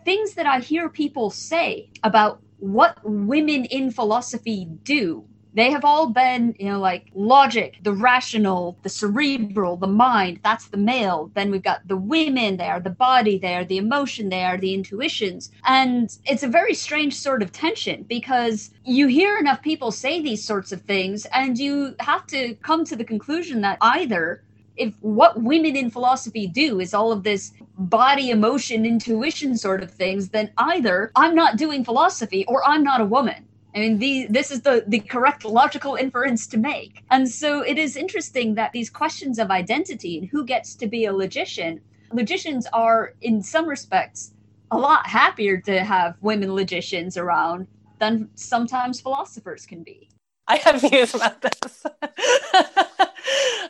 things that I hear people say about what women in philosophy do. They have all been, you know, like logic, the rational, the cerebral, the mind, that's the male. Then we've got the women, they are the body, they are the emotion, they are the intuitions. And it's a very strange sort of tension because you hear enough people say these sorts of things and you have to come to the conclusion that either if what women in philosophy do is all of this body emotion intuition sort of things then either i'm not doing philosophy or i'm not a woman I mean, the, this is the, the correct logical inference to make. And so it is interesting that these questions of identity and who gets to be a logician, logicians are, in some respects, a lot happier to have women logicians around than sometimes philosophers can be. I have views about this.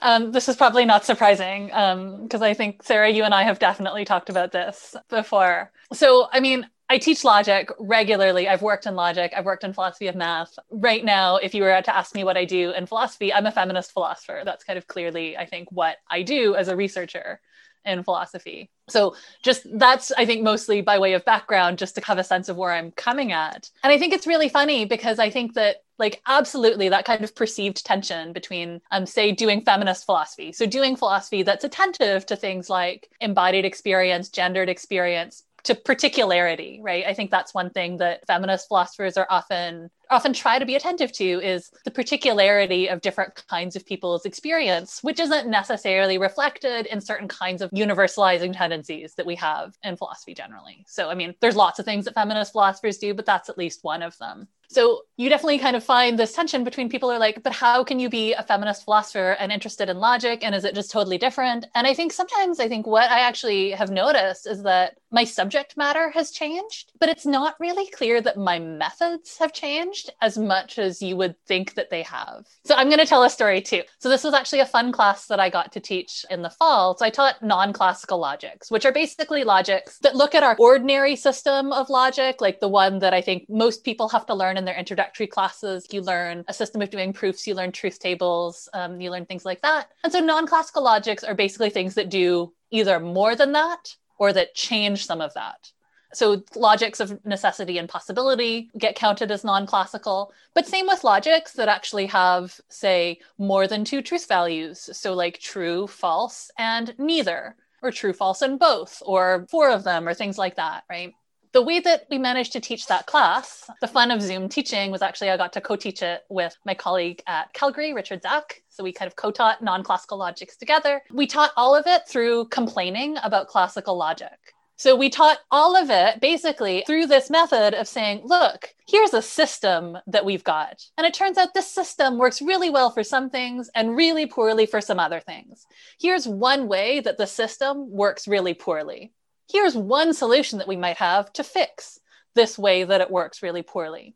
um, this is probably not surprising because um, I think, Sarah, you and I have definitely talked about this before. So, I mean, I teach logic regularly. I've worked in logic, I've worked in philosophy of math. Right now, if you were to ask me what I do in philosophy, I'm a feminist philosopher. That's kind of clearly, I think, what I do as a researcher in philosophy. So just that's I think mostly by way of background just to have a sense of where I'm coming at. And I think it's really funny because I think that like absolutely that kind of perceived tension between um say doing feminist philosophy. So doing philosophy that's attentive to things like embodied experience, gendered experience, to particularity right? I think that's one thing that feminist philosophers are often often try to be attentive to is the particularity of different kinds of people's experience which isn't necessarily reflected in certain kinds of universalizing tendencies that we have in philosophy generally. So i mean there's lots of things that feminist philosophers do but that's at least one of them So you definitely kind of find this tension between people are like, but how can you be a feminist philosopher and interested in logic? And is it just totally different? And I think sometimes I think what I actually have noticed is that my subject matter has changed, but it's not really clear that my methods have changed as much as you would think that they have. So I'm going to tell a story too. So this was actually a fun class that I got to teach in the fall. So I taught non-classical logics, which are basically logics that look at our ordinary system of logic, like the one that I think most people have to learn in their introductory classes. You learn a system of doing proofs, you learn truth tables, um, you learn things like that. And so non-classical logics are basically things that do either more than that or that change some of that. So logics of necessity and possibility get counted as non-classical, but same with logics that actually have, say, more than two truth values. So like true, false, and neither, or true, false, and both, or four of them, or things like that, right? The way that we managed to teach that class, the fun of Zoom teaching was actually I got to co-teach it with my colleague at Calgary, Richard Zach. So we kind of co-taught non-classical logics together. We taught all of it through complaining about classical logic. So we taught all of it basically through this method of saying, look, here's a system that we've got. And it turns out this system works really well for some things and really poorly for some other things. Here's one way that the system works really poorly. Here's one solution that we might have to fix this way that it works really poorly.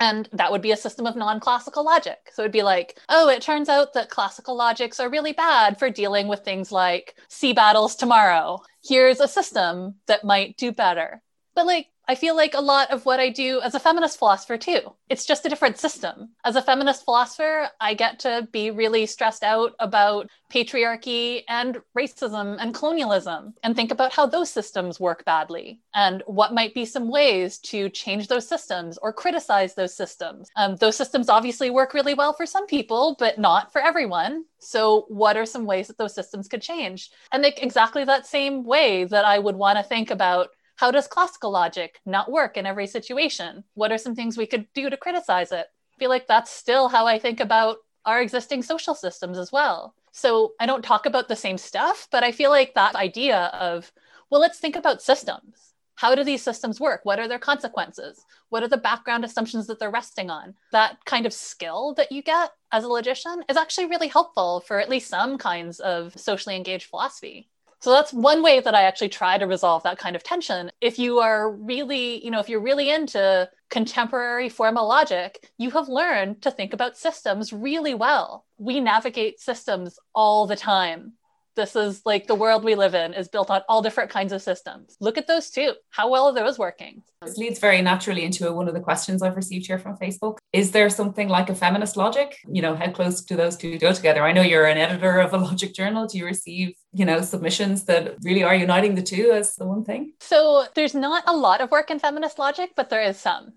And that would be a system of non classical logic. So it'd be like, oh, it turns out that classical logics are really bad for dealing with things like sea battles tomorrow. Here's a system that might do better. But like, I feel like a lot of what I do as a feminist philosopher too. It's just a different system. As a feminist philosopher, I get to be really stressed out about patriarchy and racism and colonialism and think about how those systems work badly and what might be some ways to change those systems or criticize those systems. Um, those systems obviously work really well for some people, but not for everyone. So, what are some ways that those systems could change? And like exactly that same way that I would want to think about how does classical logic not work in every situation? What are some things we could do to criticize it? I feel like that's still how I think about our existing social systems as well. So I don't talk about the same stuff, but I feel like that idea of, well, let's think about systems. How do these systems work? What are their consequences? What are the background assumptions that they're resting on? That kind of skill that you get as a logician is actually really helpful for at least some kinds of socially engaged philosophy. So that's one way that I actually try to resolve that kind of tension. If you are really, you know, if you're really into contemporary formal logic, you have learned to think about systems really well. We navigate systems all the time. This is like the world we live in is built on all different kinds of systems. Look at those too. How well are those working? This leads very naturally into one of the questions I've received here from Facebook. Is there something like a feminist logic? You know, how close do those two go together? I know you're an editor of a logic journal. Do you receive, you know, submissions that really are uniting the two as the one thing? So there's not a lot of work in feminist logic, but there is some.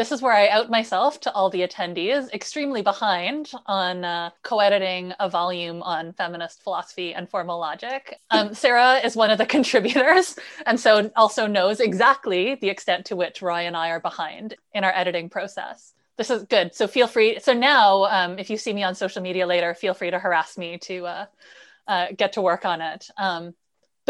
This is where I out myself to all the attendees, extremely behind on uh, co editing a volume on feminist philosophy and formal logic. Um, Sarah is one of the contributors, and so also knows exactly the extent to which Roy and I are behind in our editing process. This is good. So feel free. So now, um, if you see me on social media later, feel free to harass me to uh, uh, get to work on it. Um,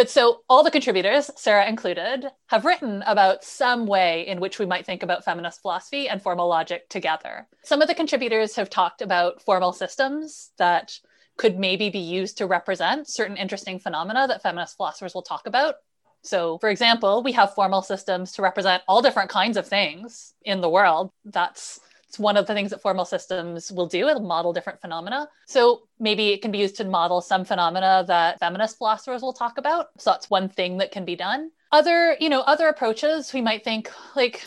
but so all the contributors, Sarah included, have written about some way in which we might think about feminist philosophy and formal logic together. Some of the contributors have talked about formal systems that could maybe be used to represent certain interesting phenomena that feminist philosophers will talk about. So, for example, we have formal systems to represent all different kinds of things in the world. That's it's one of the things that formal systems will do. It'll model different phenomena. So maybe it can be used to model some phenomena that feminist philosophers will talk about. So that's one thing that can be done. Other, you know, other approaches we might think like,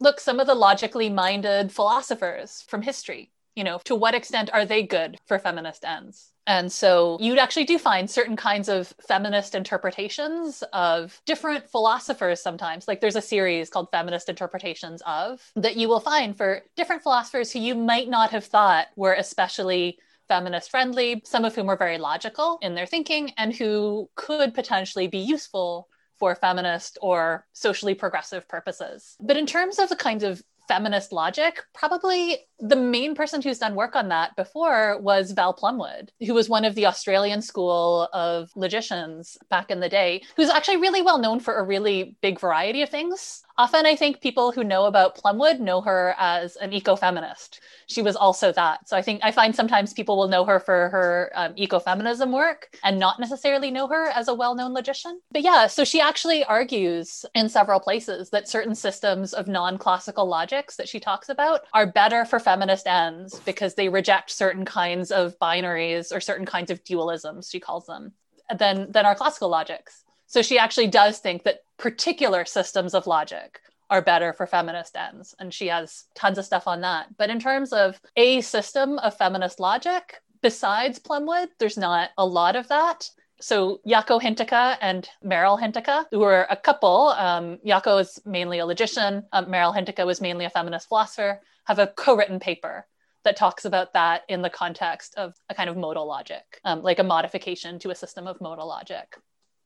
look, some of the logically minded philosophers from history, you know, to what extent are they good for feminist ends? And so you'd actually do find certain kinds of feminist interpretations of different philosophers sometimes. Like there's a series called Feminist Interpretations of that you will find for different philosophers who you might not have thought were especially feminist friendly, some of whom were very logical in their thinking and who could potentially be useful for feminist or socially progressive purposes. But in terms of the kinds of feminist logic, probably the main person who's done work on that before was Val Plumwood, who was one of the Australian school of logicians back in the day, who's actually really well known for a really big variety of things. Often, I think people who know about Plumwood know her as an ecofeminist. She was also that. So I think I find sometimes people will know her for her um, ecofeminism work and not necessarily know her as a well known logician. But yeah, so she actually argues in several places that certain systems of non classical logics that she talks about are better for feminist ends because they reject certain kinds of binaries or certain kinds of dualisms, she calls them, than, than our classical logics. So she actually does think that particular systems of logic are better for feminist ends. And she has tons of stuff on that. But in terms of a system of feminist logic, besides Plumwood, there's not a lot of that. So Jaakko Hintikka and Merrill Hintikka, who were a couple, um, Jaakko is mainly a logician, um, Merrill Hintikka was mainly a feminist philosopher, have a co-written paper that talks about that in the context of a kind of modal logic, um, like a modification to a system of modal logic.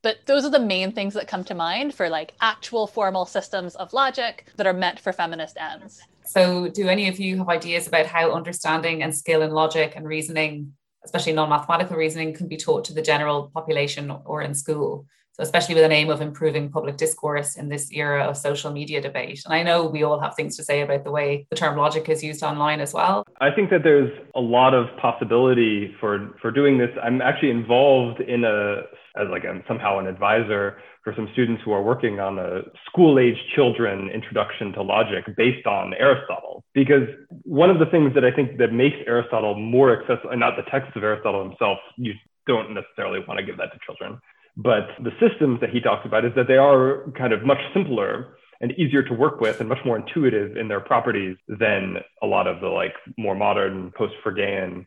But those are the main things that come to mind for like actual formal systems of logic that are meant for feminist ends. So, do any of you have ideas about how understanding and skill in logic and reasoning, especially non mathematical reasoning, can be taught to the general population or in school? So, especially with an aim of improving public discourse in this era of social media debate. And I know we all have things to say about the way the term logic is used online as well. I think that there's a lot of possibility for, for doing this. I'm actually involved in a, as like I'm somehow an advisor for some students who are working on a school age children introduction to logic based on Aristotle. Because one of the things that I think that makes Aristotle more accessible, and not the text of Aristotle himself, you don't necessarily want to give that to children but the systems that he talks about is that they are kind of much simpler and easier to work with and much more intuitive in their properties than a lot of the like more modern post-Fregean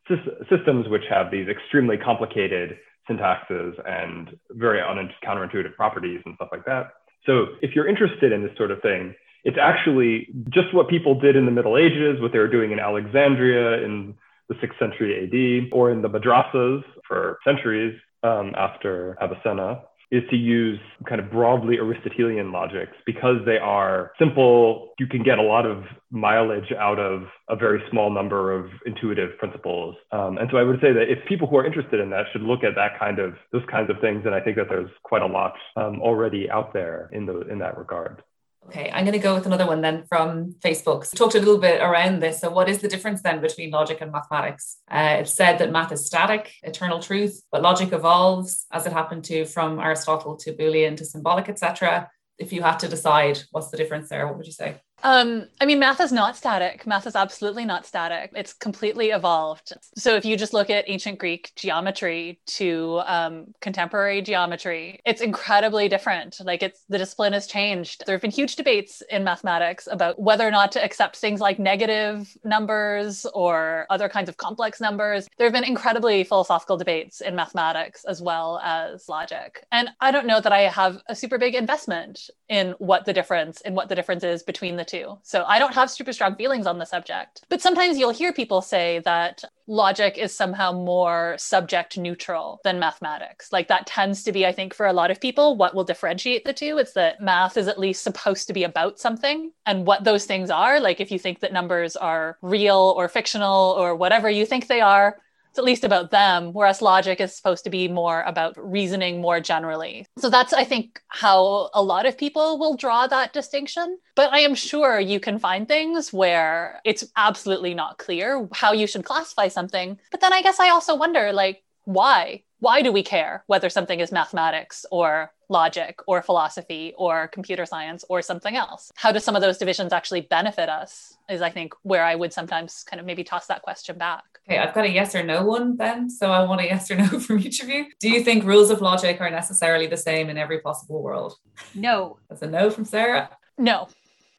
systems, which have these extremely complicated syntaxes and very un- counterintuitive properties and stuff like that. So if you're interested in this sort of thing, it's actually just what people did in the Middle Ages, what they were doing in Alexandria in the sixth century AD, or in the madrasas for centuries um, after Avicenna is to use kind of broadly Aristotelian logics because they are simple. You can get a lot of mileage out of a very small number of intuitive principles. Um, and so I would say that if people who are interested in that should look at that kind of those kinds of things, and I think that there's quite a lot um, already out there in the in that regard. Okay, I'm going to go with another one then from Facebook. So talked a little bit around this. So, what is the difference then between logic and mathematics? Uh, it's said that math is static, eternal truth, but logic evolves as it happened to from Aristotle to Boolean to symbolic, etc. If you had to decide, what's the difference there? What would you say? Um, I mean, math is not static. Math is absolutely not static. It's completely evolved. So if you just look at ancient Greek geometry to um, contemporary geometry, it's incredibly different. Like it's the discipline has changed. There have been huge debates in mathematics about whether or not to accept things like negative numbers or other kinds of complex numbers. There have been incredibly philosophical debates in mathematics as well as logic. And I don't know that I have a super big investment in what the difference in what the difference is between the two to. So I don't have super strong feelings on the subject. But sometimes you'll hear people say that logic is somehow more subject neutral than mathematics. Like that tends to be, I think, for a lot of people, what will differentiate the two. It's that math is at least supposed to be about something and what those things are. Like if you think that numbers are real or fictional or whatever you think they are, it's at least about them, whereas logic is supposed to be more about reasoning more generally. So that's, I think, how a lot of people will draw that distinction. But I am sure you can find things where it's absolutely not clear how you should classify something. But then I guess I also wonder, like, why? Why do we care whether something is mathematics or logic or philosophy or computer science or something else? How do some of those divisions actually benefit us? Is I think where I would sometimes kind of maybe toss that question back. Okay, I've got a yes or no one then. So I want a yes or no from each of you. Do you think rules of logic are necessarily the same in every possible world? No. That's a no from Sarah. No.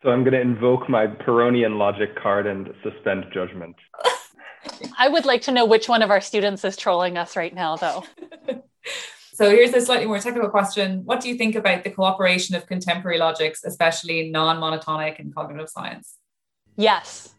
So I'm going to invoke my Pyrrhonian logic card and suspend judgment. I would like to know which one of our students is trolling us right now, though. So here's a slightly more technical question. What do you think about the cooperation of contemporary logics, especially non-monotonic and cognitive science? Yes.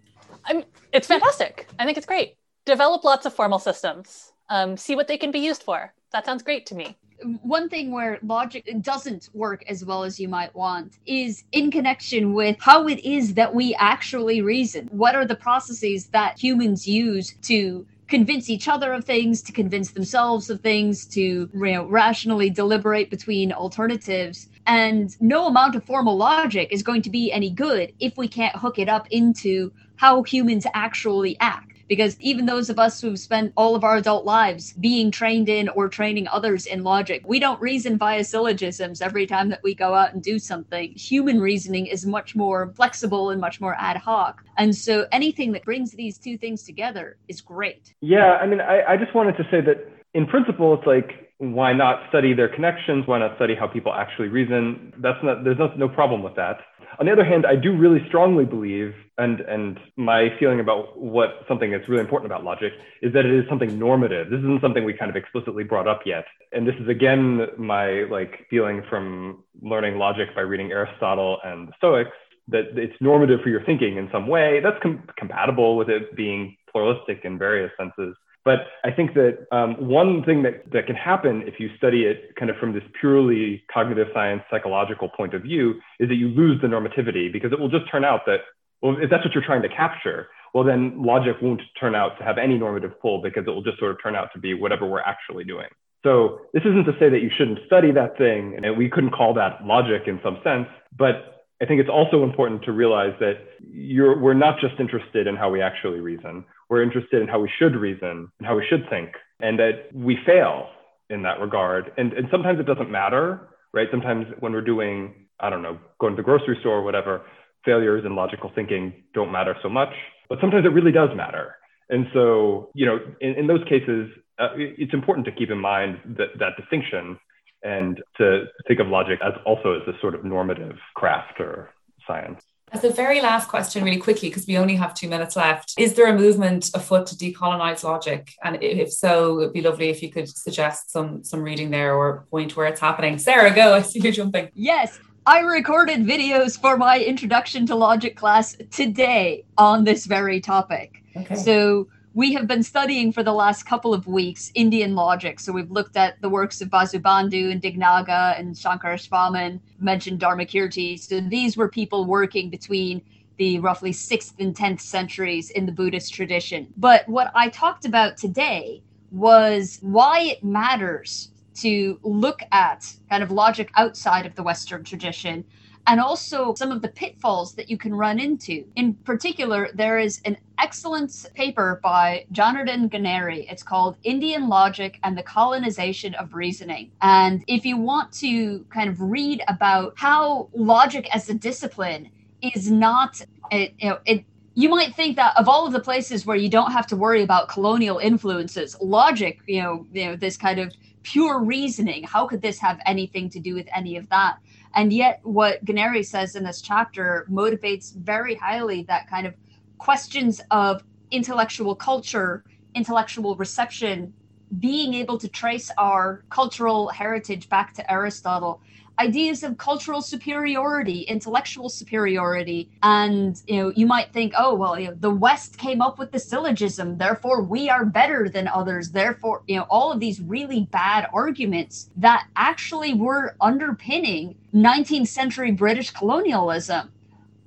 I'm, it's fantastic. I think it's great. Develop lots of formal systems. Um, see what they can be used for. That sounds great to me one thing where logic doesn't work as well as you might want is in connection with how it is that we actually reason. What are the processes that humans use to convince each other of things, to convince themselves of things, to you know, rationally deliberate between alternatives. And no amount of formal logic is going to be any good if we can't hook it up into how humans actually act because even those of us who've spent all of our adult lives being trained in or training others in logic, we don't reason via syllogisms every time that we go out and do something. Human reasoning is much more flexible and much more ad hoc. And so anything that brings these two things together is great. Yeah, I mean, I, I just wanted to say that in principle, it's like, why not study their connections? Why not study how people actually reason? That's not, there's no, no problem with that. On the other hand, I do really strongly believe, and, and my feeling about what something that's really important about logic is that it is something normative. This isn't something we kind of explicitly brought up yet. And this is again my like feeling from learning logic by reading Aristotle and the Stoics that it's normative for your thinking in some way. That's com- compatible with it being pluralistic in various senses. But I think that um, one thing that, that can happen if you study it kind of from this purely cognitive science, psychological point of view is that you lose the normativity because it will just turn out that, well, if that's what you're trying to capture, well, then logic won't turn out to have any normative pull because it will just sort of turn out to be whatever we're actually doing. So this isn't to say that you shouldn't study that thing, and we couldn't call that logic in some sense, but I think it's also important to realize that we're not just interested in how we actually reason we're interested in how we should reason and how we should think, and that we fail in that regard. And, and sometimes it doesn't matter, right? Sometimes when we're doing, I don't know, going to the grocery store or whatever, failures in logical thinking don't matter so much. But sometimes it really does matter. And so, you know, in, in those cases, uh, it's important to keep in mind that, that distinction and to think of logic as also as this sort of normative craft or science. As the very last question, really quickly, because we only have two minutes left, is there a movement afoot to decolonize logic? And if so, it'd be lovely if you could suggest some some reading there or point where it's happening. Sarah, go. I see you jumping. Yes. I recorded videos for my introduction to logic class today on this very topic. Okay. So we have been studying for the last couple of weeks Indian logic. So we've looked at the works of Vasubandhu and Dignaga and Shankarasvamin, mentioned Dharmakirti. So these were people working between the roughly 6th and 10th centuries in the Buddhist tradition. But what I talked about today was why it matters to look at kind of logic outside of the Western tradition and also some of the pitfalls that you can run into. In particular, there is an excellent paper by Jonardon Ganeri. It's called Indian Logic and the Colonization of Reasoning. And if you want to kind of read about how logic as a discipline is not, it, you know, it you might think that of all of the places where you don't have to worry about colonial influences, logic, you know, you know, this kind of pure reasoning, how could this have anything to do with any of that? And yet, what Ganeri says in this chapter motivates very highly that kind of questions of intellectual culture, intellectual reception, being able to trace our cultural heritage back to Aristotle ideas of cultural superiority, intellectual superiority. And, you know, you might think, oh, well, you know, the West came up with the syllogism, therefore we are better than others. Therefore, you know, all of these really bad arguments that actually were underpinning 19th century British colonialism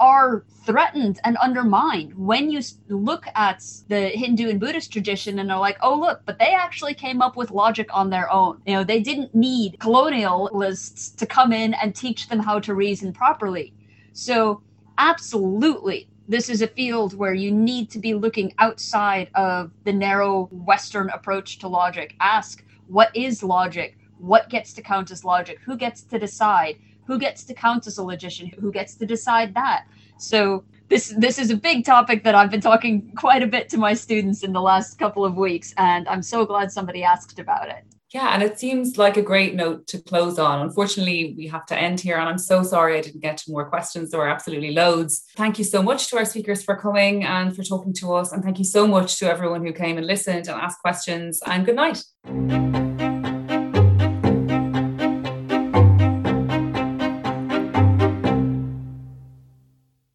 are threatened and undermined when you look at the Hindu and Buddhist tradition and are like, oh, look, but they actually came up with logic on their own. You know, they didn't need colonialists to come in and teach them how to reason properly. So, absolutely, this is a field where you need to be looking outside of the narrow Western approach to logic. Ask, what is logic? What gets to count as logic? Who gets to decide? Who gets to count as a logician who gets to decide that so this this is a big topic that i've been talking quite a bit to my students in the last couple of weeks and i'm so glad somebody asked about it yeah, and it seems like a great note to close on. Unfortunately, we have to end here, and I'm so sorry I didn't get to more questions. There were absolutely loads. Thank you so much to our speakers for coming and for talking to us. And thank you so much to everyone who came and listened and asked questions. And good night.